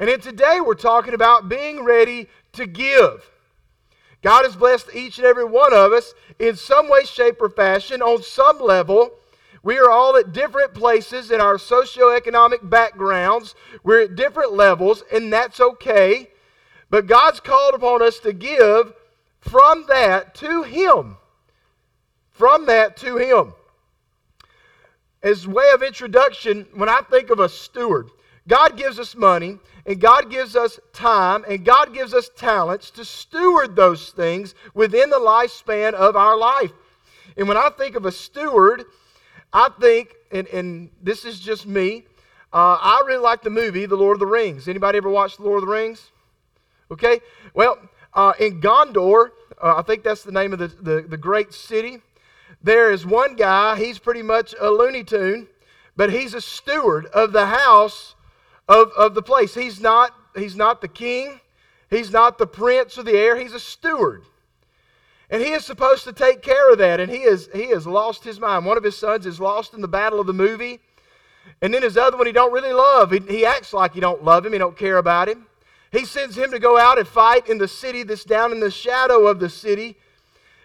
And then today we're talking about being ready to give. God has blessed each and every one of us in some way, shape, or fashion on some level. We are all at different places in our socioeconomic backgrounds. We're at different levels, and that's okay. But God's called upon us to give from that to Him. From that to Him. As way of introduction, when I think of a steward, God gives us money, and God gives us time, and God gives us talents to steward those things within the lifespan of our life. And when I think of a steward, I think, and, and this is just me, uh, I really like the movie The Lord of the Rings. Anybody ever watched The Lord of the Rings? Okay. Well, uh, in Gondor, uh, I think that's the name of the, the, the great city. There is one guy, he's pretty much a Looney Tune, but he's a steward of the house of, of the place. He's not, he's not the king, he's not the prince or the heir, he's a steward. And he is supposed to take care of that, and he, is, he has lost his mind. One of his sons is lost in the battle of the movie. And then his other one he don't really love. He, he acts like he don't love him, he don't care about him. He sends him to go out and fight in the city that's down in the shadow of the city.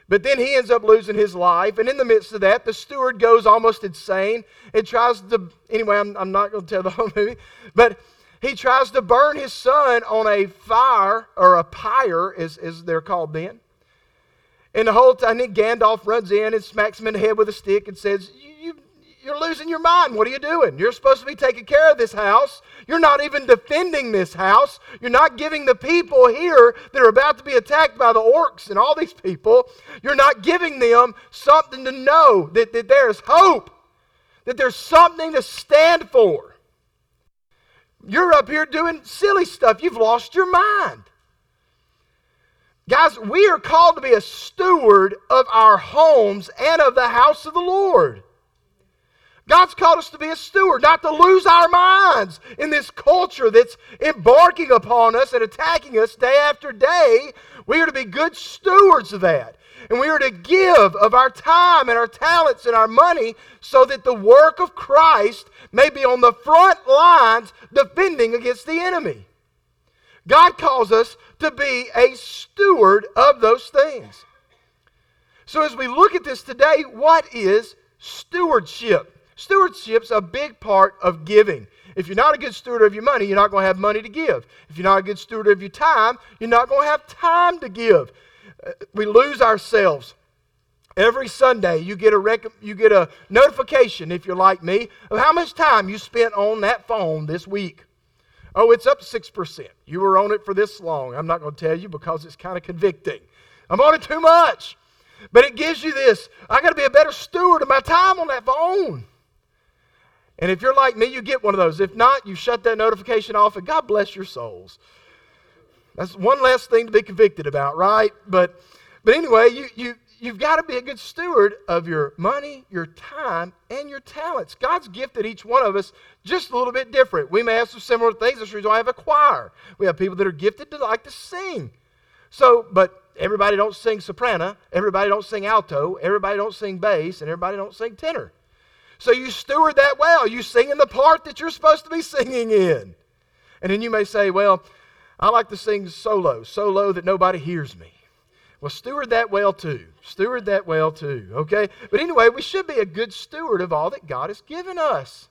But then he ends up losing his life. And in the midst of that, the steward goes almost insane and tries to, anyway, I'm, I'm not going to tell the whole movie, but he tries to burn his son on a fire or a pyre, as, as they're called then. And the whole time, Gandalf runs in and smacks him in the head with a stick and says, you, You're losing your mind. What are you doing? You're supposed to be taking care of this house. You're not even defending this house. You're not giving the people here that are about to be attacked by the orcs and all these people, you're not giving them something to know that, that there's hope, that there's something to stand for. You're up here doing silly stuff. You've lost your mind. Guys, we are called to be a steward of our homes and of the house of the Lord. God's called us to be a steward, not to lose our minds in this culture that's embarking upon us and attacking us day after day. We are to be good stewards of that. And we are to give of our time and our talents and our money so that the work of Christ may be on the front lines defending against the enemy. God calls us to be a steward of those things. So, as we look at this today, what is stewardship? Stewardship's a big part of giving. If you're not a good steward of your money, you're not going to have money to give. If you're not a good steward of your time, you're not going to have time to give. Uh, we lose ourselves. Every Sunday, you get a rec- you get a notification, if you're like me, of how much time you spent on that phone this week. Oh, it's up 6%. You were on it for this long. I'm not going to tell you because it's kind of convicting. I'm on it too much. But it gives you this I got to be a better steward of my time on that phone. And if you're like me, you get one of those. If not, you shut that notification off, and God bless your souls. That's one less thing to be convicted about, right? But, but anyway, you, you, you've got to be a good steward of your money, your time, and your talents. God's gifted each one of us just a little bit different. We may have some similar things. That's the reason I have a choir. We have people that are gifted to like to sing. So, but everybody don't sing soprano, everybody don't sing alto, everybody don't sing bass, and everybody don't sing tenor. So you steward that well. You sing in the part that you're supposed to be singing in. And then you may say, well, I like to sing solo, so low that nobody hears me. Well, steward that well too. Steward that well too, okay? But anyway, we should be a good steward of all that God has given us,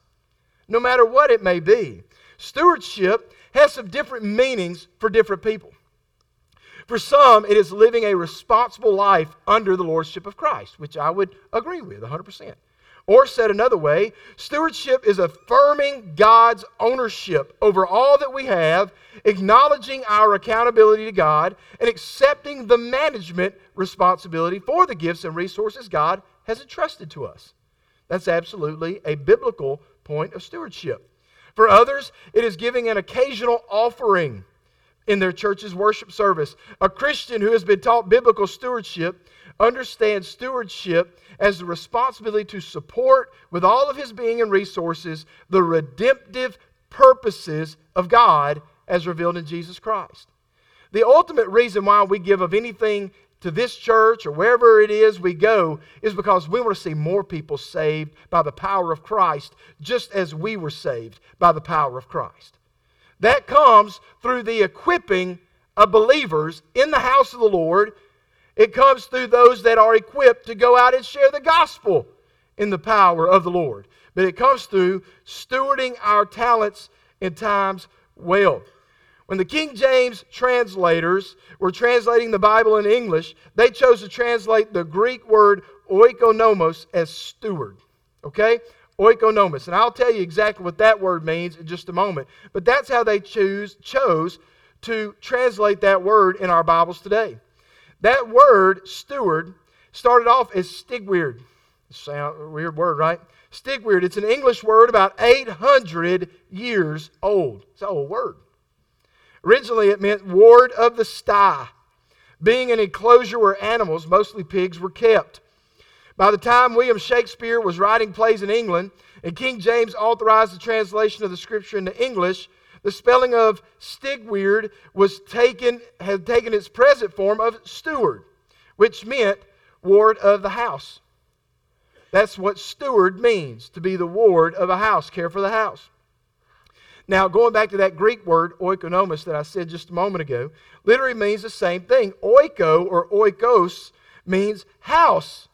no matter what it may be. Stewardship has some different meanings for different people. For some, it is living a responsible life under the lordship of Christ, which I would agree with 100%. Or said another way, stewardship is affirming God's ownership over all that we have, acknowledging our accountability to God, and accepting the management responsibility for the gifts and resources God has entrusted to us. That's absolutely a biblical point of stewardship. For others, it is giving an occasional offering in their church's worship service. A Christian who has been taught biblical stewardship understands stewardship as the responsibility to support, with all of his being and resources, the redemptive purposes of God as revealed in Jesus Christ. The ultimate reason why we give of anything to this church or wherever it is we go is because we want to see more people saved by the power of Christ, just as we were saved by the power of Christ. That comes through the equipping of believers in the house of the Lord. It comes through those that are equipped to go out and share the gospel in the power of the Lord. But it comes through stewarding our talents in times well. When the King James translators were translating the Bible in English, they chose to translate the Greek word oikonomos as steward. Okay? Oikonomos. And I'll tell you exactly what that word means in just a moment. But that's how they choose, chose to translate that word in our Bibles today. That word, steward, started off as stigweird. Sound weird word, right? Stigweird. It's an English word about 800 years old. It's an old word. Originally, it meant ward of the sty, being an enclosure where animals, mostly pigs, were kept. By the time William Shakespeare was writing plays in England and King James authorized the translation of the scripture into English, the spelling of Stigweird was taken, had taken its present form of steward, which meant ward of the house. That's what steward means, to be the ward of a house, care for the house. Now, going back to that Greek word, oikonomos, that I said just a moment ago, literally means the same thing. Oiko or oikos means house,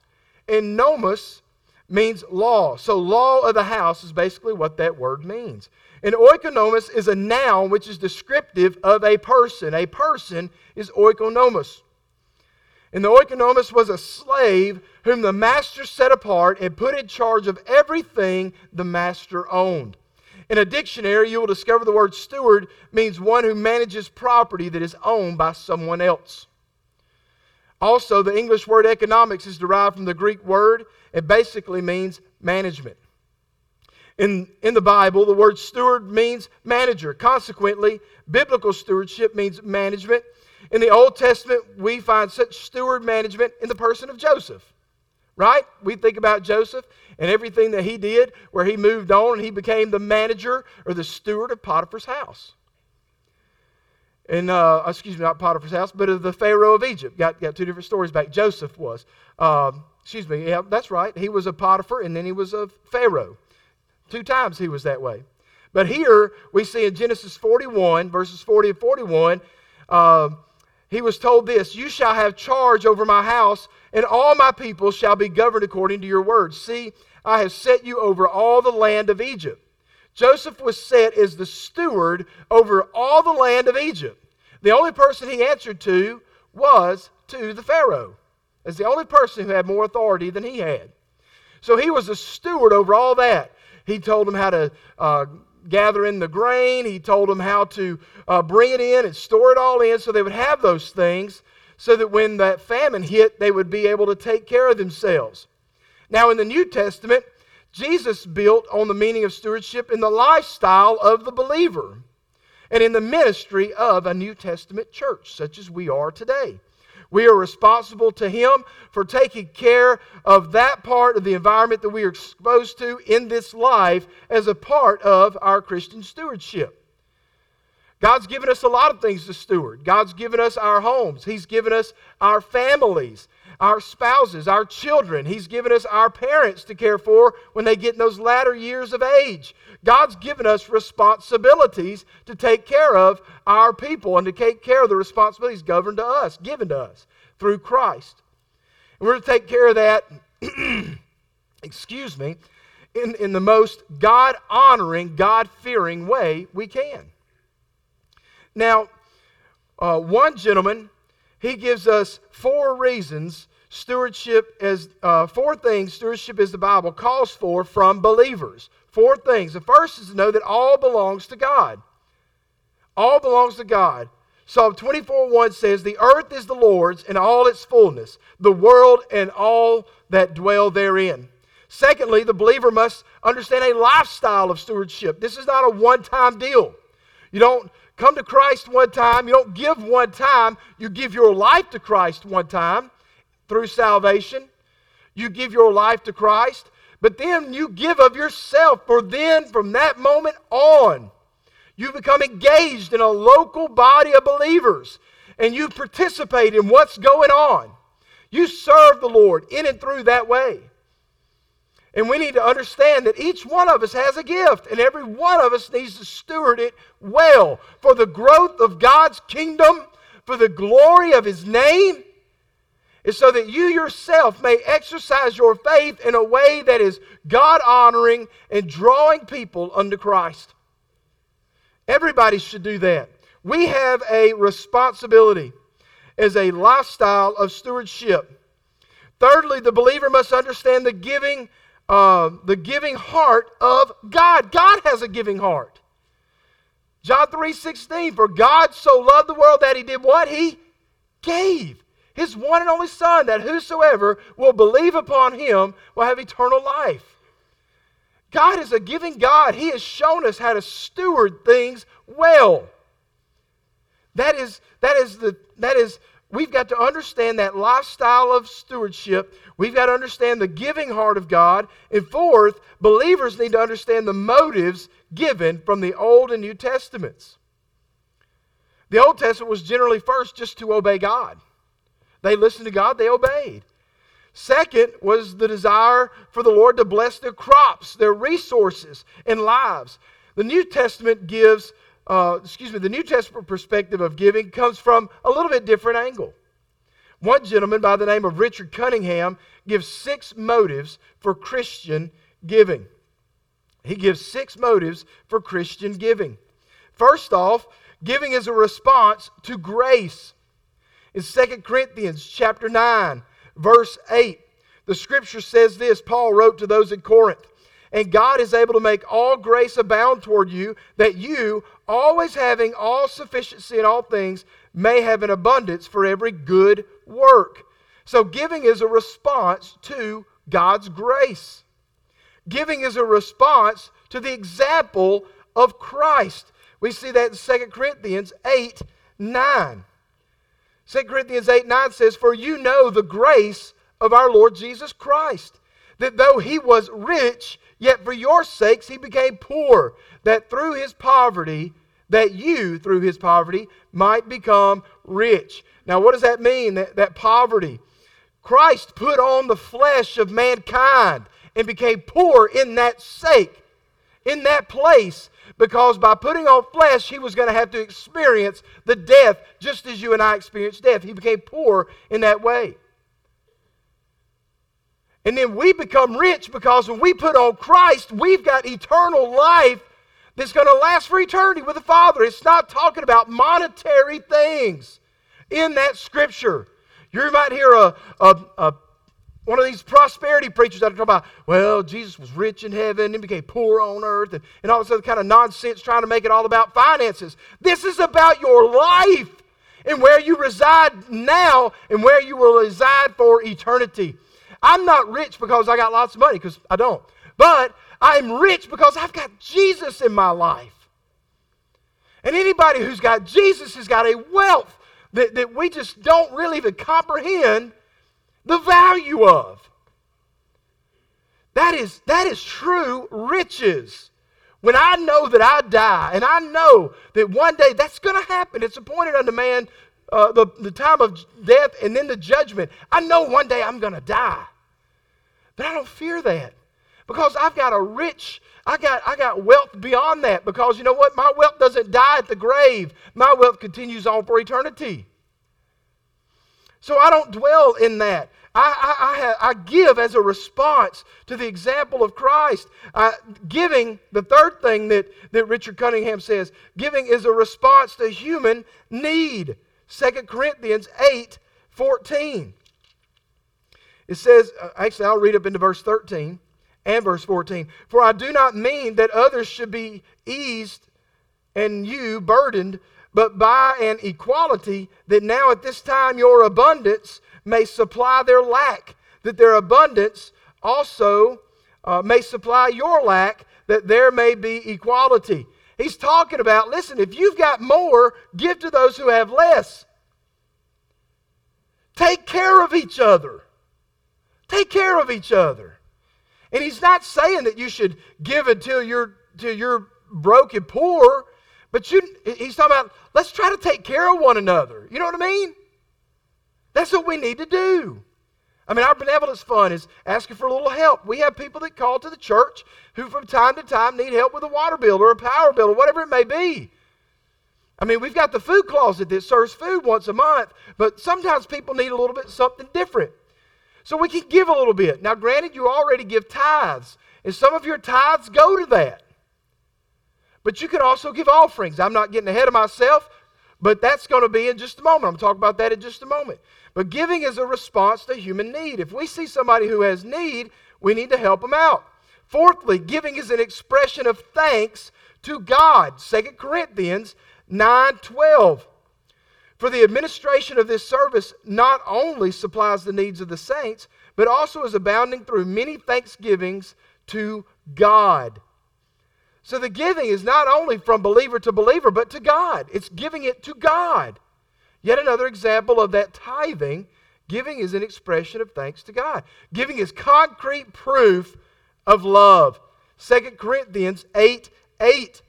and nomos means law. So, law of the house is basically what that word means. And oikonomos is a noun which is descriptive of a person. A person is oikonomos. And the oikonomos was a slave whom the master set apart and put in charge of everything the master owned. In a dictionary, you will discover the word steward means one who manages property that is owned by someone else. Also, the English word economics is derived from the Greek word. It basically means management. In, in the Bible, the word steward means manager. Consequently, biblical stewardship means management. In the Old Testament, we find such steward management in the person of Joseph. Right? We think about Joseph and everything that he did, where he moved on and he became the manager or the steward of Potiphar's house. And, uh, excuse me, not Potiphar's house, but of the Pharaoh of Egypt. Got, got two different stories back. Joseph was. Um, excuse me, yeah, that's right. He was a Potiphar and then he was a Pharaoh. Two times he was that way. But here we see in Genesis 41, verses 40 and 41, uh, he was told this You shall have charge over my house, and all my people shall be governed according to your words. See, I have set you over all the land of Egypt. Joseph was set as the steward over all the land of Egypt. The only person he answered to was to the Pharaoh, as the only person who had more authority than he had. So he was a steward over all that. He told them how to uh, gather in the grain, he told them how to uh, bring it in and store it all in so they would have those things so that when that famine hit, they would be able to take care of themselves. Now, in the New Testament, Jesus built on the meaning of stewardship in the lifestyle of the believer and in the ministry of a New Testament church, such as we are today. We are responsible to Him for taking care of that part of the environment that we are exposed to in this life as a part of our Christian stewardship. God's given us a lot of things to steward. God's given us our homes, He's given us our families, our spouses, our children. He's given us our parents to care for when they get in those latter years of age. God's given us responsibilities to take care of our people and to take care of the responsibilities governed to us, given to us through Christ. And we're to take care of that, excuse me, in, in the most God honoring, God fearing way we can. Now, uh, one gentleman, he gives us four reasons stewardship is uh, four things stewardship is the Bible calls for from believers. Four things. The first is to know that all belongs to God. All belongs to God. Psalm 24 1 says, The earth is the Lord's and all its fullness, the world and all that dwell therein. Secondly, the believer must understand a lifestyle of stewardship. This is not a one time deal. You don't come to Christ one time, you don't give one time, you give your life to Christ one time through salvation. You give your life to Christ, but then you give of yourself. For then, from that moment on, you become engaged in a local body of believers and you participate in what's going on. You serve the Lord in and through that way. And we need to understand that each one of us has a gift, and every one of us needs to steward it well for the growth of God's kingdom, for the glory of His name, is so that you yourself may exercise your faith in a way that is God honoring and drawing people unto Christ. Everybody should do that. We have a responsibility as a lifestyle of stewardship. Thirdly, the believer must understand the giving uh, the giving heart of God. God has a giving heart. John 3:16, for God so loved the world that he did what? He gave his one and only Son, that whosoever will believe upon him will have eternal life. God is a giving God. He has shown us how to steward things well. That is, that is the that is we've got to understand that lifestyle of stewardship. We've got to understand the giving heart of God. And fourth, believers need to understand the motives given from the Old and New Testaments. The Old Testament was generally first just to obey God. They listened to God, they obeyed. Second was the desire for the Lord to bless their crops, their resources, and lives. The New Testament gives uh, excuse me, the New Testament perspective of giving comes from a little bit different angle. One gentleman by the name of Richard Cunningham gives six motives for Christian giving. He gives six motives for Christian giving. First off, giving is a response to grace. In 2 Corinthians chapter 9, verse 8, the scripture says this Paul wrote to those in Corinth and God is able to make all grace abound toward you, that you, always having all sufficiency in all things, may have an abundance for every good work. So, giving is a response to God's grace. Giving is a response to the example of Christ. We see that in 2 Corinthians 8 9. 2 Corinthians 8 9 says, For you know the grace of our Lord Jesus Christ, that though he was rich, Yet for your sakes he became poor, that through his poverty, that you, through his poverty, might become rich. Now, what does that mean, that, that poverty? Christ put on the flesh of mankind and became poor in that sake, in that place, because by putting on flesh, he was going to have to experience the death just as you and I experienced death. He became poor in that way. And then we become rich because when we put on Christ, we've got eternal life that's going to last for eternity with the Father. It's not talking about monetary things in that scripture. You might hear a, a, a one of these prosperity preachers that are talking about, well, Jesus was rich in heaven and became poor on earth and, and all this other kind of nonsense trying to make it all about finances. This is about your life and where you reside now and where you will reside for eternity. I'm not rich because I got lots of money, because I don't. But I'm rich because I've got Jesus in my life. And anybody who's got Jesus has got a wealth that, that we just don't really even comprehend the value of. That is, that is true riches. When I know that I die, and I know that one day that's going to happen, it's appointed unto man uh, the, the time of death and then the judgment. I know one day I'm going to die. But I don't fear that because I've got a rich, I got, I got wealth beyond that because you know what? My wealth doesn't die at the grave, my wealth continues on for eternity. So I don't dwell in that. I, I, I, I give as a response to the example of Christ. Giving, the third thing that, that Richard Cunningham says, giving is a response to human need. 2 Corinthians 8 14. It says, uh, actually, I'll read up into verse 13 and verse 14. For I do not mean that others should be eased and you burdened, but by an equality that now at this time your abundance may supply their lack, that their abundance also uh, may supply your lack, that there may be equality. He's talking about, listen, if you've got more, give to those who have less. Take care of each other. Take care of each other. And he's not saying that you should give until you're, until you're broke and poor, but you, he's talking about let's try to take care of one another. You know what I mean? That's what we need to do. I mean, our benevolence fund is asking for a little help. We have people that call to the church who, from time to time, need help with a water bill or a power bill or whatever it may be. I mean, we've got the food closet that serves food once a month, but sometimes people need a little bit something different. So we can give a little bit. Now, granted, you already give tithes, and some of your tithes go to that. But you can also give offerings. I'm not getting ahead of myself, but that's going to be in just a moment. I'm talking about that in just a moment. But giving is a response to human need. If we see somebody who has need, we need to help them out. Fourthly, giving is an expression of thanks to God. 2 Corinthians 9 12. For the administration of this service not only supplies the needs of the saints, but also is abounding through many thanksgivings to God. So the giving is not only from believer to believer, but to God. It's giving it to God. Yet another example of that tithing. Giving is an expression of thanks to God. Giving is concrete proof of love. 2 Corinthians 8 8.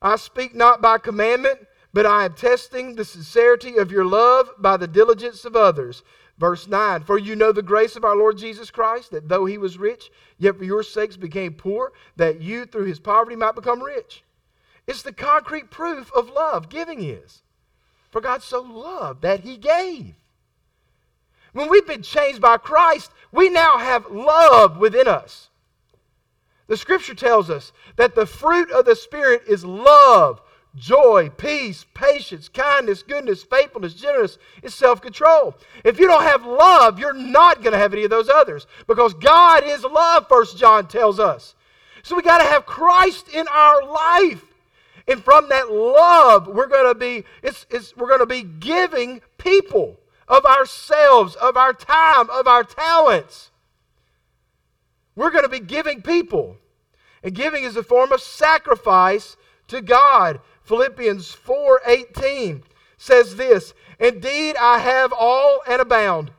I speak not by commandment, but I am testing the sincerity of your love by the diligence of others. Verse 9 For you know the grace of our Lord Jesus Christ, that though he was rich, yet for your sakes became poor, that you through his poverty might become rich. It's the concrete proof of love, giving is. For God so loved that he gave. When we've been changed by Christ, we now have love within us. The scripture tells us that the fruit of the Spirit is love, joy, peace, patience, kindness, goodness, faithfulness, gentleness, and self control. If you don't have love, you're not going to have any of those others because God is love, First John tells us. So we got to have Christ in our life. And from that love, we're going to be it's, it's, we're going to be giving people of ourselves, of our time, of our talents. We're going to be giving people. And giving is a form of sacrifice to God. Philippians 4:18 says this, "Indeed I have all and abound.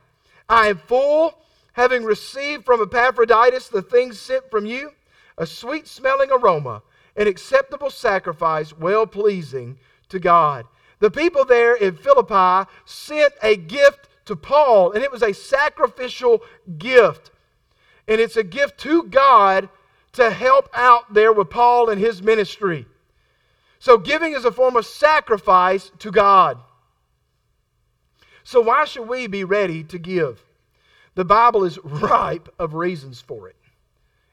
I am full, having received from Epaphroditus the things sent from you, a sweet-smelling aroma, an acceptable sacrifice, well-pleasing to God." The people there in Philippi sent a gift to Paul, and it was a sacrificial gift. And it's a gift to God to help out there with Paul and his ministry. So, giving is a form of sacrifice to God. So, why should we be ready to give? The Bible is ripe of reasons for it.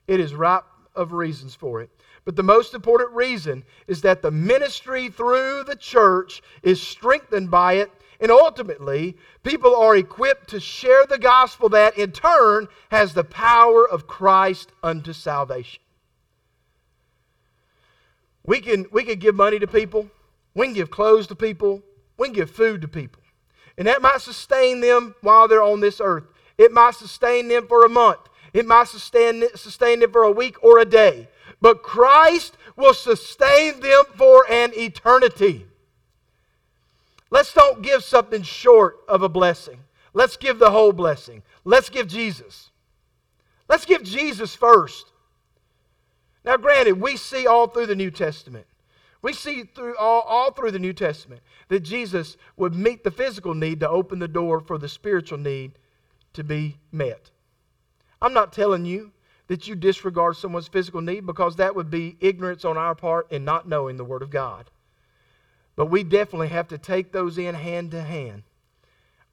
It is ripe of reasons for it. But the most important reason is that the ministry through the church is strengthened by it, and ultimately, people are equipped to share the gospel that, in turn, has the power of Christ unto salvation. We can, we can give money to people. We can give clothes to people. We can give food to people. And that might sustain them while they're on this earth. It might sustain them for a month. It might sustain, sustain them for a week or a day. But Christ will sustain them for an eternity. Let's don't give something short of a blessing. Let's give the whole blessing. Let's give Jesus. Let's give Jesus first. Now, granted, we see all through the New Testament. We see through all, all through the New Testament that Jesus would meet the physical need to open the door for the spiritual need to be met. I'm not telling you that you disregard someone's physical need because that would be ignorance on our part and not knowing the Word of God. But we definitely have to take those in hand to hand.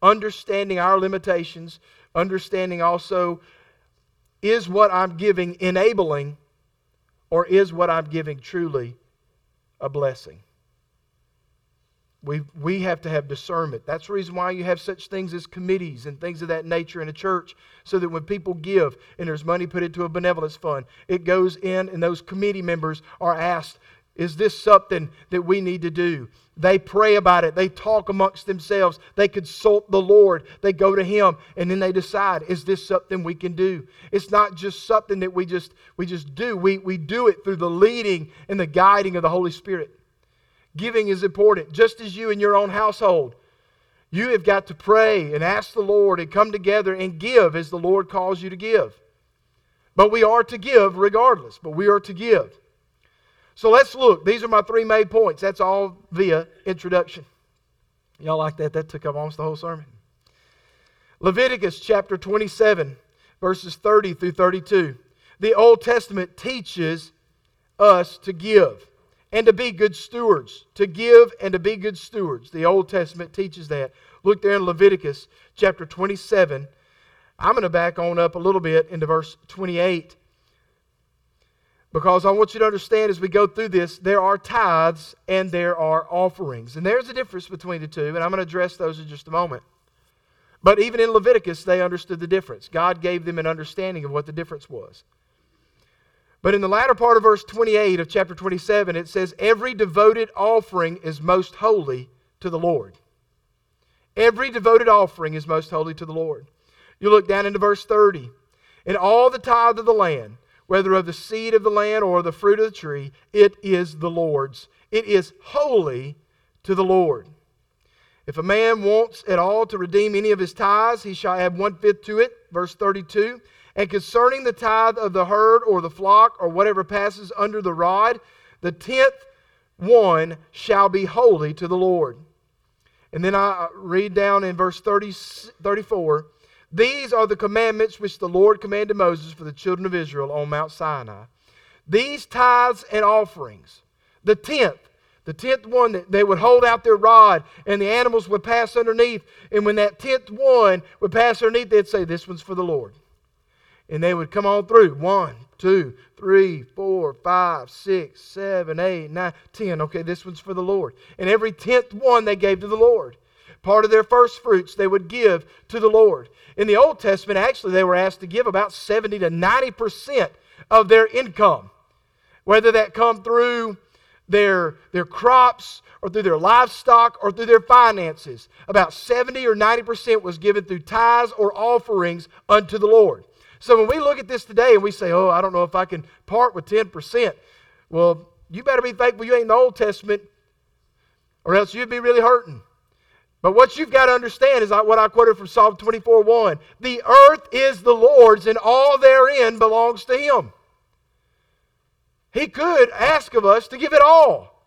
Understanding our limitations, understanding also is what I'm giving enabling or is what I'm giving truly a blessing? We, we have to have discernment. That's the reason why you have such things as committees and things of that nature in a church, so that when people give and there's money put into a benevolence fund, it goes in and those committee members are asked, is this something that we need to do? They pray about it. They talk amongst themselves. They consult the Lord. They go to Him, and then they decide, is this something we can do? It's not just something that we just we just do. We, we do it through the leading and the guiding of the Holy Spirit. Giving is important, just as you in your own household. You have got to pray and ask the Lord and come together and give as the Lord calls you to give. But we are to give regardless, but we are to give. So let's look. These are my three main points. That's all via introduction. Y'all like that? That took up almost the whole sermon. Leviticus chapter 27, verses 30 through 32. The Old Testament teaches us to give and to be good stewards. To give and to be good stewards. The Old Testament teaches that. Look there in Leviticus chapter 27. I'm going to back on up a little bit into verse 28 because I want you to understand as we go through this, there are tithes and there are offerings. And there's a difference between the two, and I'm going to address those in just a moment. But even in Leviticus, they understood the difference. God gave them an understanding of what the difference was. But in the latter part of verse 28 of chapter 27, it says, Every devoted offering is most holy to the Lord. Every devoted offering is most holy to the Lord. You look down into verse 30. And all the tithe of the land, whether of the seed of the land or the fruit of the tree, it is the Lord's. It is holy to the Lord. If a man wants at all to redeem any of his tithes, he shall add one fifth to it. Verse 32. And concerning the tithe of the herd or the flock or whatever passes under the rod, the tenth one shall be holy to the Lord. And then I read down in verse 30, 34 these are the commandments which the Lord commanded Moses for the children of Israel on Mount Sinai. These tithes and offerings, the tenth, the tenth one that they would hold out their rod and the animals would pass underneath. And when that tenth one would pass underneath, they'd say, This one's for the Lord. And they would come on through. One, two, three, four, five, six, seven, eight, nine, ten. Okay, this one's for the Lord. And every tenth one they gave to the Lord. Part of their first fruits they would give to the Lord. In the Old Testament, actually, they were asked to give about 70 to 90% of their income, whether that come through their, their crops or through their livestock or through their finances. About 70 or 90% was given through tithes or offerings unto the Lord. So when we look at this today and we say, oh, I don't know if I can part with 10%, well, you better be thankful you ain't in the Old Testament or else you'd be really hurting. But what you've got to understand is what I quoted from Psalm 24 1. The earth is the Lord's, and all therein belongs to Him. He could ask of us to give it all,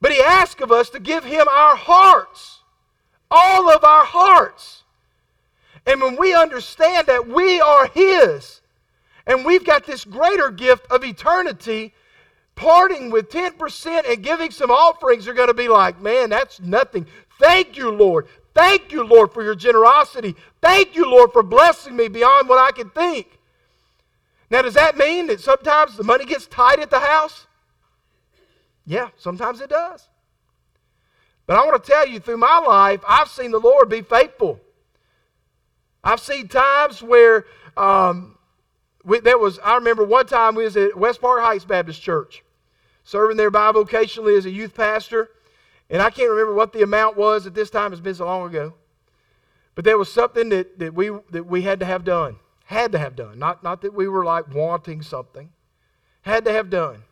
but He asked of us to give Him our hearts, all of our hearts. And when we understand that we are His, and we've got this greater gift of eternity, parting with 10% and giving some offerings are going to be like, man, that's nothing. Thank you, Lord. Thank you, Lord, for your generosity. Thank you, Lord, for blessing me beyond what I can think. Now, does that mean that sometimes the money gets tight at the house? Yeah, sometimes it does. But I want to tell you, through my life, I've seen the Lord be faithful. I've seen times where um, we, there was, I remember one time we was at West Park Heights Baptist Church, serving there bivocationally as a youth pastor. And I can't remember what the amount was at this time, it's been so long ago. But there was something that, that, we, that we had to have done. Had to have done. Not, not that we were like wanting something. Had to have done.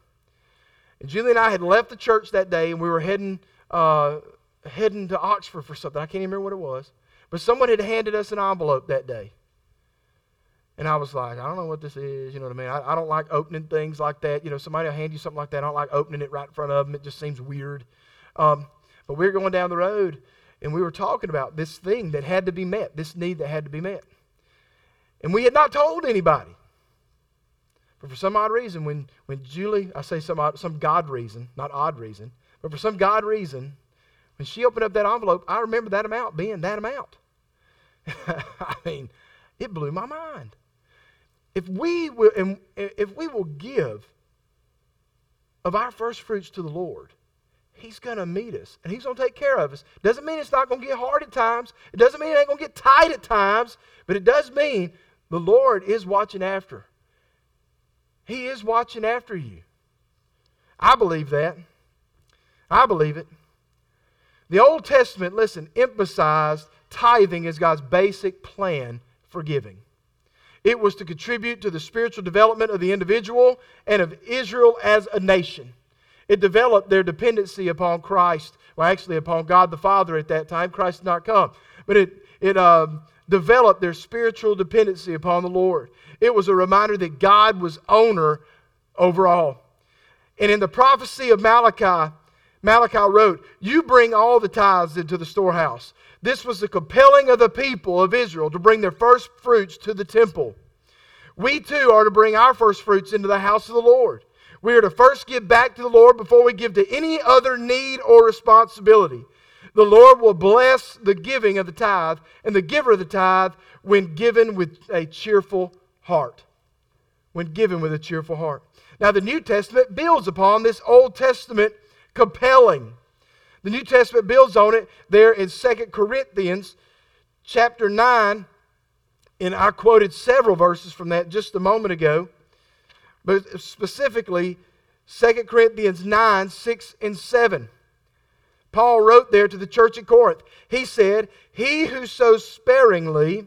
And Julie and I had left the church that day and we were heading, uh, heading to Oxford for something. I can't even remember what it was. But someone had handed us an envelope that day. And I was like, I don't know what this is. You know what I mean? I, I don't like opening things like that. You know, somebody will hand you something like that. I don't like opening it right in front of them. It just seems weird. Um, but we were going down the road and we were talking about this thing that had to be met, this need that had to be met. And we had not told anybody. But for some odd reason, when, when Julie, I say some, odd, some God reason, not odd reason, but for some God reason, when she opened up that envelope, I remember that amount being that amount. I mean, it blew my mind. If we will, if we will give of our first fruits to the Lord, He's going to meet us and He's going to take care of us. Doesn't mean it's not going to get hard at times. It doesn't mean it ain't going to get tight at times, but it does mean the Lord is watching after. He is watching after you. I believe that. I believe it. The Old Testament, listen, emphasized tithing as God's basic plan for giving. It was to contribute to the spiritual development of the individual and of Israel as a nation. It developed their dependency upon Christ. Well, actually, upon God the Father at that time. Christ did not come. But it, it um, developed their spiritual dependency upon the Lord. It was a reminder that God was owner over all. And in the prophecy of Malachi, Malachi wrote, You bring all the tithes into the storehouse. This was the compelling of the people of Israel to bring their first fruits to the temple. We too are to bring our first fruits into the house of the Lord. We are to first give back to the Lord before we give to any other need or responsibility. The Lord will bless the giving of the tithe and the giver of the tithe when given with a cheerful heart. When given with a cheerful heart. Now, the New Testament builds upon this Old Testament compelling. The New Testament builds on it there in 2 Corinthians chapter 9. And I quoted several verses from that just a moment ago. But specifically, 2 Corinthians 9, 6, and 7. Paul wrote there to the church at Corinth. He said, He who sows sparingly,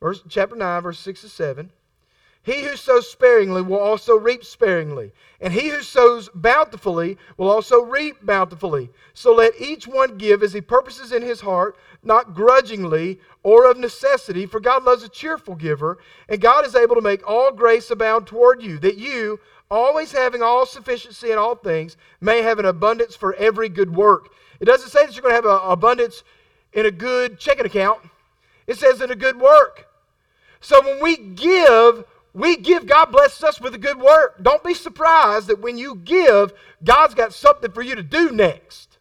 verse, chapter 9, verse 6 to 7, he who sows sparingly will also reap sparingly, and he who sows bountifully will also reap bountifully. So let each one give as he purposes in his heart, not grudgingly or of necessity, for God loves a cheerful giver, and God is able to make all grace abound toward you, that you, always having all sufficiency in all things, may have an abundance for every good work. It doesn't say that you're going to have an abundance in a good checking account, it says in a good work. So when we give, we give, God blesses us with a good work. Don't be surprised that when you give, God's got something for you to do next.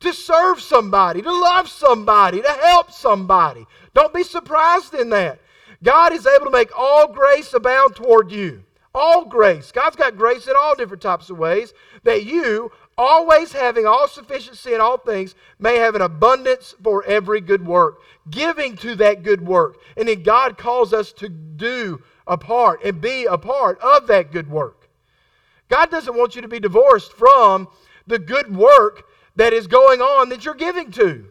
To serve somebody, to love somebody, to help somebody. Don't be surprised in that. God is able to make all grace abound toward you. All grace. God's got grace in all different types of ways that you, always having all sufficiency in all things, may have an abundance for every good work. Giving to that good work. And then God calls us to do a part and be a part of that good work. God doesn't want you to be divorced from the good work that is going on that you're giving to.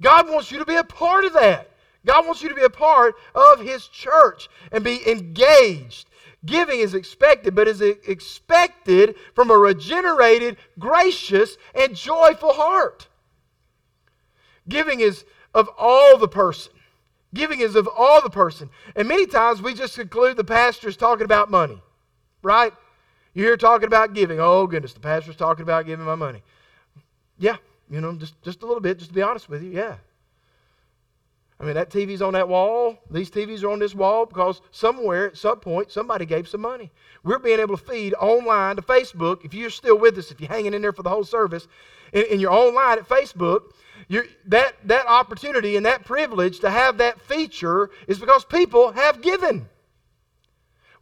God wants you to be a part of that. God wants you to be a part of His church and be engaged. Giving is expected, but is expected from a regenerated, gracious, and joyful heart. Giving is of all the person. Giving is of all the person. And many times we just conclude the pastor's talking about money, right? You hear talking about giving. Oh, goodness, the pastor's talking about giving my money. Yeah, you know, just, just a little bit, just to be honest with you, yeah. I mean, that TV's on that wall. These TVs are on this wall because somewhere at some point somebody gave some money. We're being able to feed online to Facebook. If you're still with us, if you're hanging in there for the whole service, and, and you're online at Facebook, you're, that, that opportunity and that privilege to have that feature is because people have given.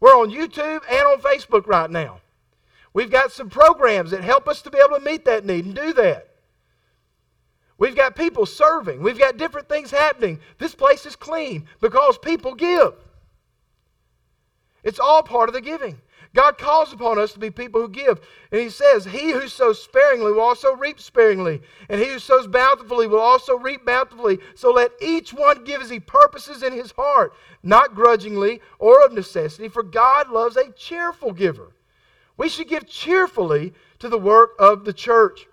We're on YouTube and on Facebook right now. We've got some programs that help us to be able to meet that need and do that. We've got people serving. We've got different things happening. This place is clean because people give. It's all part of the giving. God calls upon us to be people who give. And He says, He who sows sparingly will also reap sparingly, and he who sows bountifully will also reap bountifully. So let each one give as he purposes in his heart, not grudgingly or of necessity, for God loves a cheerful giver. We should give cheerfully to the work of the church.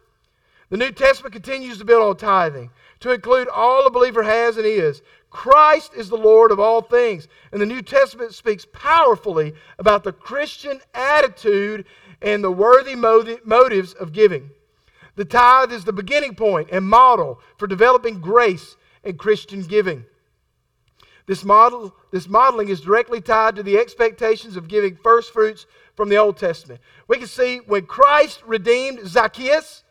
The New Testament continues to build on tithing to include all a believer has and is. Christ is the Lord of all things. And the New Testament speaks powerfully about the Christian attitude and the worthy motives of giving. The tithe is the beginning point and model for developing grace and Christian giving. This, model, this modeling is directly tied to the expectations of giving first fruits from the Old Testament. We can see when Christ redeemed Zacchaeus,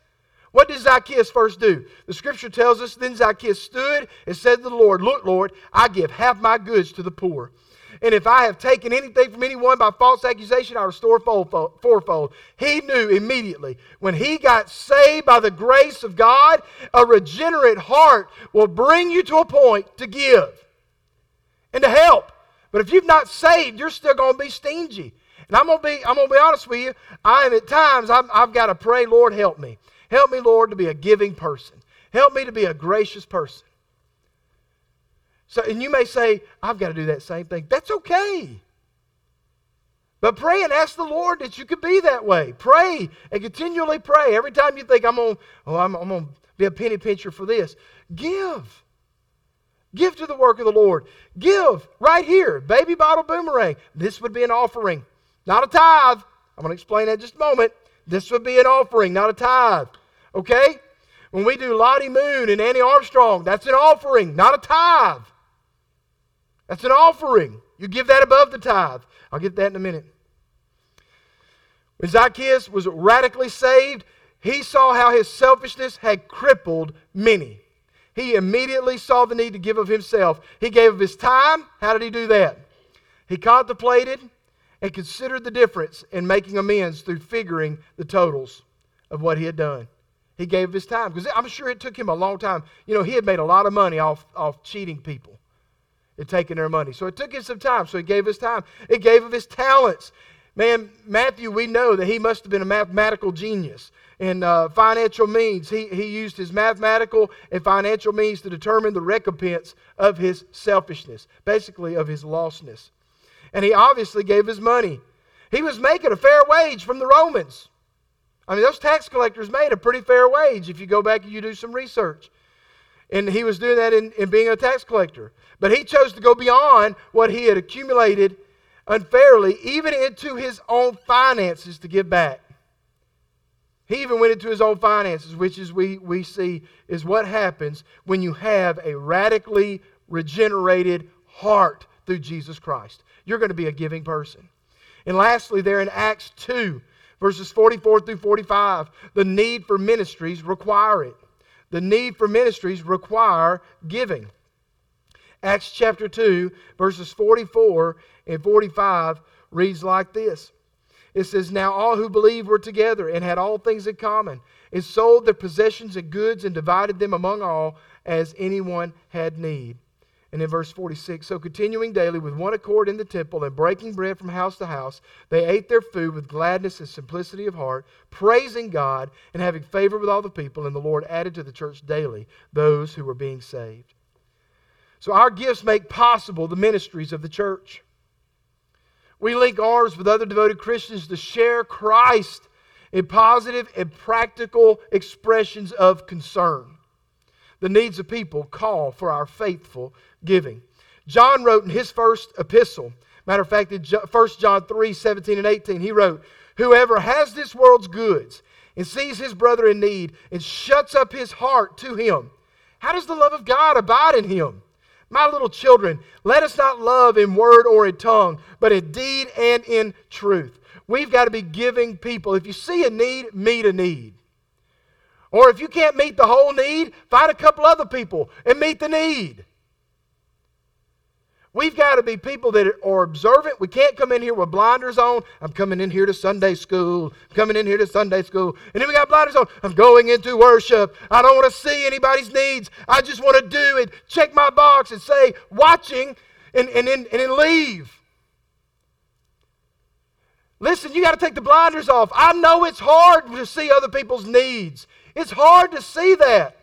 what did Zacchaeus first do? The scripture tells us then Zacchaeus stood and said to the Lord, Look, Lord, I give half my goods to the poor. And if I have taken anything from anyone by false accusation, I restore fourfold. He knew immediately when he got saved by the grace of God, a regenerate heart will bring you to a point to give and to help. But if you've not saved, you're still going to be stingy. And I'm going to be, I'm going to be honest with you. I am at times, i I've got to pray, Lord, help me. Help me, Lord, to be a giving person. Help me to be a gracious person. So, and you may say, I've got to do that same thing. That's okay. But pray and ask the Lord that you could be that way. Pray and continually pray. Every time you think, I'm going oh, I'm, I'm to be a penny pincher for this, give. Give to the work of the Lord. Give right here. Baby bottle boomerang. This would be an offering, not a tithe. I'm going to explain that in just a moment. this would be an offering, not a tithe. Okay? When we do Lottie Moon and Annie Armstrong, that's an offering, not a tithe. That's an offering. You give that above the tithe. I'll get that in a minute. When Zacchaeus was radically saved, he saw how his selfishness had crippled many. He immediately saw the need to give of himself. He gave of his time. How did he do that? He contemplated and considered the difference in making amends through figuring the totals of what he had done. He gave his time because I'm sure it took him a long time. You know, he had made a lot of money off, off cheating people and taking their money. So it took him some time. So he gave his time. He gave of his talents. Man, Matthew, we know that he must have been a mathematical genius in uh, financial means. He, he used his mathematical and financial means to determine the recompense of his selfishness, basically of his lostness. And he obviously gave his money. He was making a fair wage from the Romans. I mean, those tax collectors made a pretty fair wage if you go back and you do some research. And he was doing that in, in being a tax collector. But he chose to go beyond what he had accumulated unfairly, even into his own finances to give back. He even went into his own finances, which is we, we see is what happens when you have a radically regenerated heart through Jesus Christ. You're going to be a giving person. And lastly, there in Acts 2, verses 44 through 45, the need for ministries require it. The need for ministries require giving. Acts chapter 2, verses 44 and 45 reads like this. It says, Now all who believed were together and had all things in common, and sold their possessions and goods and divided them among all as anyone had need. And in verse 46, so continuing daily with one accord in the temple and breaking bread from house to house, they ate their food with gladness and simplicity of heart, praising God and having favor with all the people. And the Lord added to the church daily those who were being saved. So our gifts make possible the ministries of the church. We link ours with other devoted Christians to share Christ in positive and practical expressions of concern. The needs of people call for our faithful giving. John wrote in his first epistle, matter of fact, in 1 John 3 17 and 18, he wrote, Whoever has this world's goods and sees his brother in need and shuts up his heart to him, how does the love of God abide in him? My little children, let us not love in word or in tongue, but in deed and in truth. We've got to be giving people. If you see a need, meet a need. Or if you can't meet the whole need, find a couple other people and meet the need. We've got to be people that are observant. We can't come in here with blinders on. I'm coming in here to Sunday school. I'm coming in here to Sunday school. And then we got blinders on. I'm going into worship. I don't want to see anybody's needs. I just want to do it. Check my box and say, watching, and, and, and, and then leave. Listen, you got to take the blinders off. I know it's hard to see other people's needs, it's hard to see that.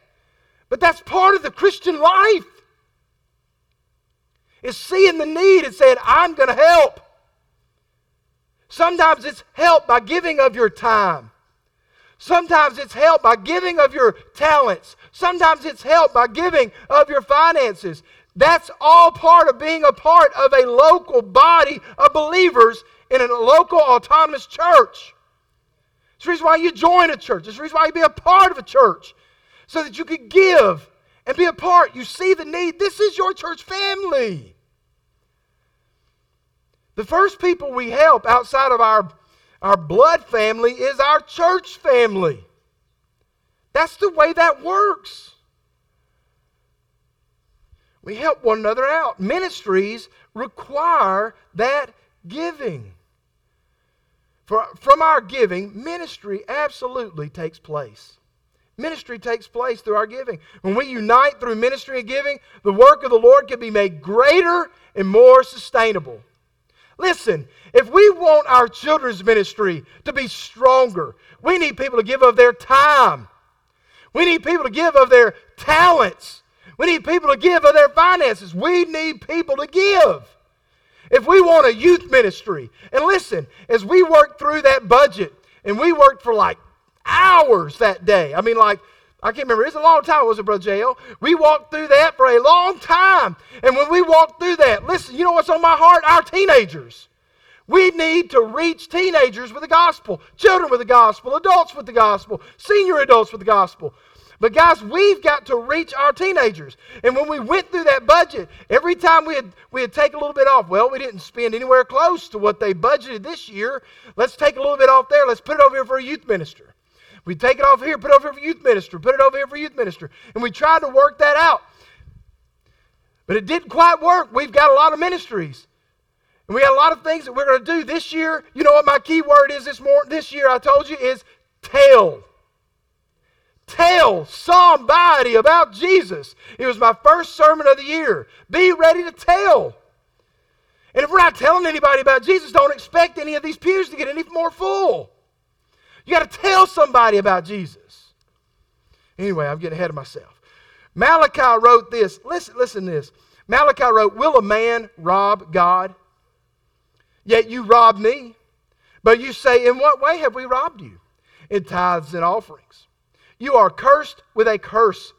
But that's part of the Christian life is seeing the need and saying, I'm going to help. Sometimes it's help by giving of your time. Sometimes it's help by giving of your talents. Sometimes it's help by giving of your finances. That's all part of being a part of a local body of believers in a local autonomous church. It's the reason why you join a church. It's the reason why you be a part of a church. So that you can give and be a part. You see the need. This is your church family. The first people we help outside of our, our blood family is our church family. That's the way that works. We help one another out. Ministries require that giving. For, from our giving, ministry absolutely takes place. Ministry takes place through our giving. When we unite through ministry and giving, the work of the Lord can be made greater and more sustainable. Listen, if we want our children's ministry to be stronger, we need people to give of their time. We need people to give of their talents. We need people to give of their finances. We need people to give. If we want a youth ministry, and listen, as we work through that budget, and we work for like hours that day. I mean, like, I can't remember. It's a long time, was it, Brother JL? We walked through that for a long time. And when we walked through that, listen, you know what's on my heart? Our teenagers. We need to reach teenagers with the gospel, children with the gospel, adults with the gospel, senior adults with the gospel. But guys, we've got to reach our teenagers. And when we went through that budget, every time we had we had take a little bit off. Well, we didn't spend anywhere close to what they budgeted this year. Let's take a little bit off there. Let's put it over here for a youth minister. We take it off here, put it over here for youth minister, put it over here for youth minister. And we tried to work that out. But it didn't quite work. We've got a lot of ministries. And we got a lot of things that we're going to do this year. You know what my key word is this morning, this year, I told you, is tell. Tell somebody about Jesus. It was my first sermon of the year. Be ready to tell. And if we're not telling anybody about Jesus, don't expect any of these pews to get any more full. You got to tell somebody about Jesus. Anyway, I'm getting ahead of myself. Malachi wrote this. Listen, listen to this. Malachi wrote, Will a man rob God? Yet you rob me. But you say, In what way have we robbed you? In tithes and offerings. You are cursed with a curse,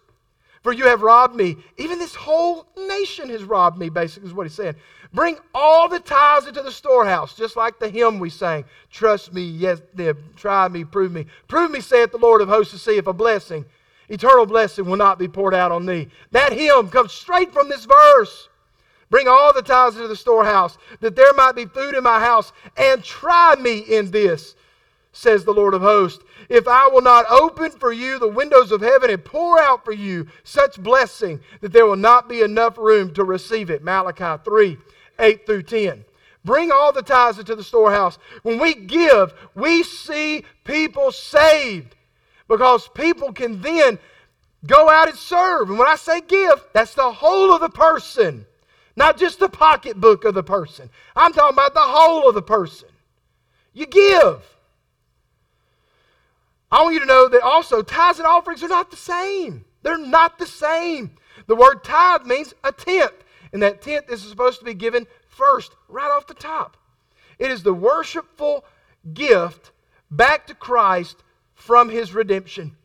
for you have robbed me. Even this whole nation has robbed me, basically, is what he's saying. Bring all the tithes into the storehouse, just like the hymn we sang. Trust me, yes, try me, prove me. Prove me, saith the Lord of hosts, to see if a blessing, eternal blessing, will not be poured out on thee. That hymn comes straight from this verse. Bring all the tithes into the storehouse, that there might be food in my house, and try me in this, says the Lord of hosts. If I will not open for you the windows of heaven and pour out for you such blessing that there will not be enough room to receive it. Malachi 3 8 through 10. Bring all the tithes into the storehouse. When we give, we see people saved because people can then go out and serve. And when I say give, that's the whole of the person. Not just the pocketbook of the person. I'm talking about the whole of the person. You give. I want you to know that also tithes and offerings are not the same. They're not the same. The word tithe means a tenth, and that tenth is supposed to be given first, right off the top. It is the worshipful gift back to Christ from his redemption,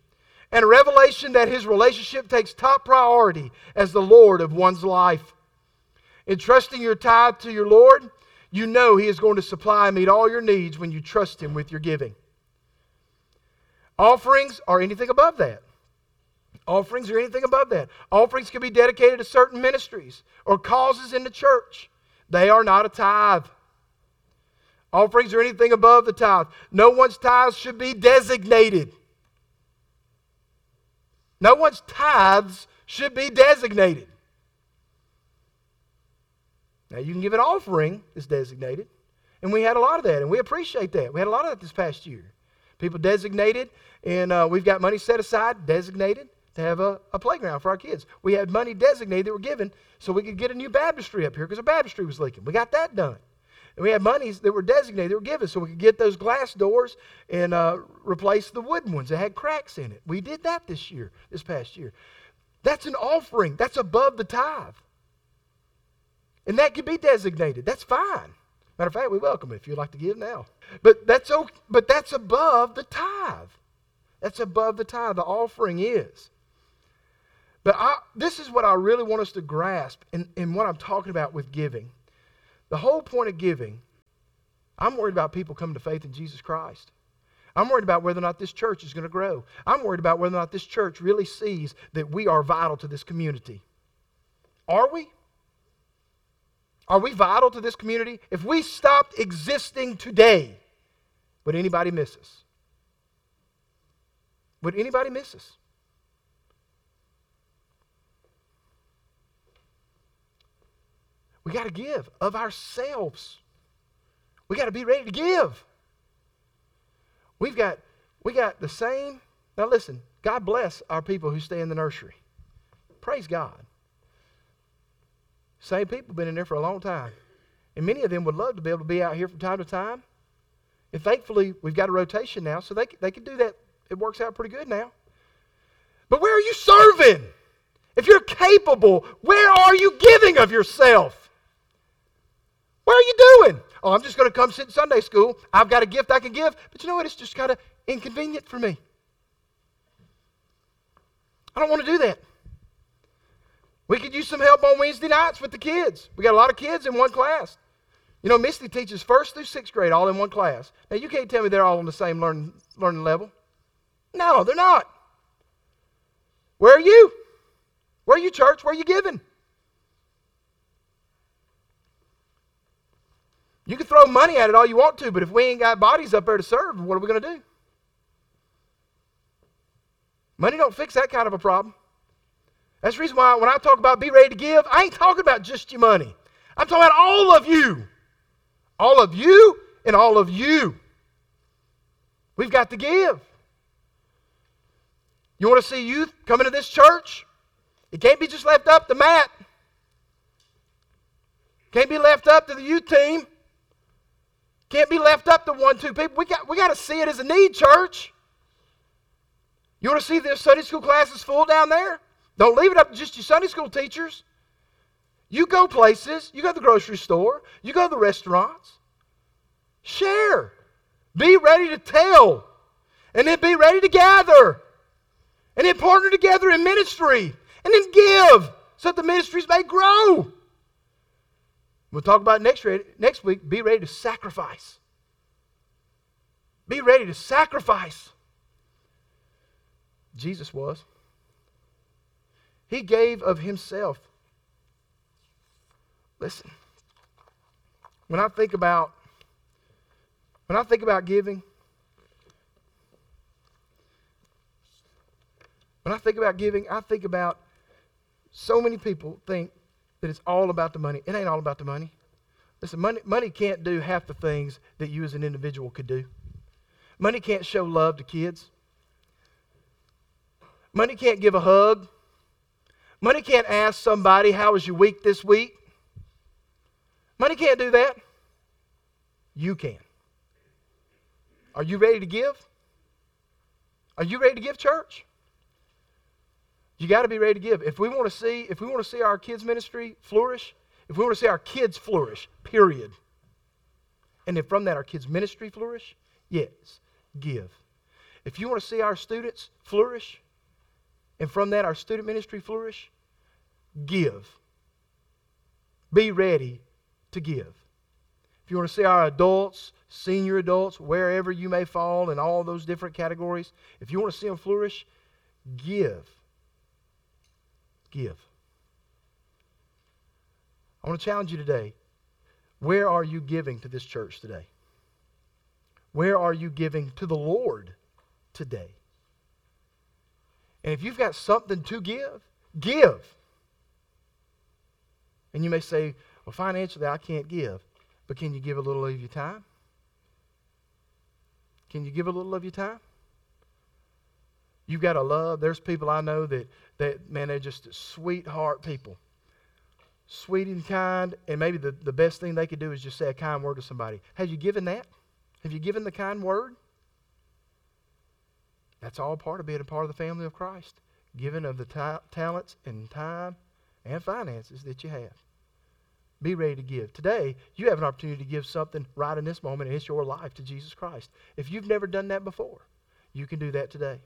and a revelation that his relationship takes top priority as the Lord of one's life. In trusting your tithe to your Lord, you know He is going to supply and meet all your needs when you trust Him with your giving. Offerings are anything above that. Offerings are anything above that. Offerings can be dedicated to certain ministries or causes in the church. They are not a tithe. Offerings are anything above the tithe. No one's tithes should be designated. No one's tithes should be designated. Now, you can give an offering that's designated, and we had a lot of that, and we appreciate that. We had a lot of that this past year. People designated, and uh, we've got money set aside, designated, to have a, a, playground for our kids. We had money designated that were given so we could get a new baptistry up here because our baptistry was leaking. We got that done. And we had monies that were designated that were given so we could get those glass doors and uh, replace the wooden ones that had cracks in it. We did that this year, this past year. That's an offering. That's above the tithe. And that can be designated. That's fine. Matter of fact, we welcome it if you'd like to give now. But that's okay, but that's above the tithe. That's above the tithe. The offering is. But I, this is what I really want us to grasp in, in what I'm talking about with giving. The whole point of giving, I'm worried about people coming to faith in Jesus Christ. I'm worried about whether or not this church is going to grow. I'm worried about whether or not this church really sees that we are vital to this community. Are we? Are we vital to this community? If we stopped existing today, would anybody miss us? Would anybody miss us? We got to give of ourselves. We got to be ready to give. We've got we got the same. Now listen, God bless our people who stay in the nursery. Praise God. Same people been in there for a long time. And many of them would love to be able to be out here from time to time. And thankfully, we've got a rotation now, so they, they can do that. It works out pretty good now. But where are you serving? If you're capable, where are you giving of yourself? Where are you doing? Oh, I'm just going to come sit in Sunday school. I've got a gift I can give, but you know what? It's just kind of inconvenient for me. I don't want to do that. We could use some help on Wednesday nights with the kids. We got a lot of kids in one class. You know, Misty teaches first through sixth grade all in one class. Now, you can't tell me they're all on the same learning, learning level. No, they're not. Where are you? Where are you, church? Where are you giving? You can throw money at it all you want to, but if we ain't got bodies up there to serve, what are we going to do? Money don't fix that kind of a problem. That's the reason why when I talk about be ready to give, I ain't talking about just your money. I'm talking about all of you. All of you and all of you. We've got to give. You want to see youth coming to this church? It can't be just left up to Matt. Can't be left up to the youth team. Can't be left up to one, two people. We got, we got to see it as a need, church. You want to see their Sunday school classes full down there? Don't leave it up to just your Sunday school teachers. You go places, you go to the grocery store, you go to the restaurants. Share. Be ready to tell. And then be ready to gather. And then partner together in ministry. And then give so that the ministries may grow. We'll talk about next, next week. Be ready to sacrifice. Be ready to sacrifice. Jesus was. He gave of himself. Listen. When I think about when I think about giving, when I think about giving, I think about so many people think that it's all about the money. It ain't all about the money. Listen, money, money can't do half the things that you as an individual could do. Money can't show love to kids. Money can't give a hug. Money can't ask somebody, How was your week this week? Money can't do that. You can. Are you ready to give? Are you ready to give, church? You got to be ready to give. If we want to see, if we want to see our kids ministry flourish, if we want to see our kids flourish, period. And then from that our kids ministry flourish, yes, give. If you want to see our students flourish, and from that our student ministry flourish, give. Be ready to give. If you want to see our adults, senior adults, wherever you may fall in all those different categories, if you want to see them flourish, give. Give. I want to challenge you today. Where are you giving to this church today? Where are you giving to the Lord today? And if you've got something to give, give. And you may say, well, financially, I can't give. But can you give a little of your time? Can you give a little of your time? You've got to love. There's people I know that, that man, they're just sweetheart people. Sweet and kind, and maybe the, the best thing they could do is just say a kind word to somebody. Have you given that? Have you given the kind word? That's all part of being a part of the family of Christ. Giving of the ta- talents and time and finances that you have. Be ready to give. Today, you have an opportunity to give something right in this moment, and it's your life to Jesus Christ. If you've never done that before, you can do that today.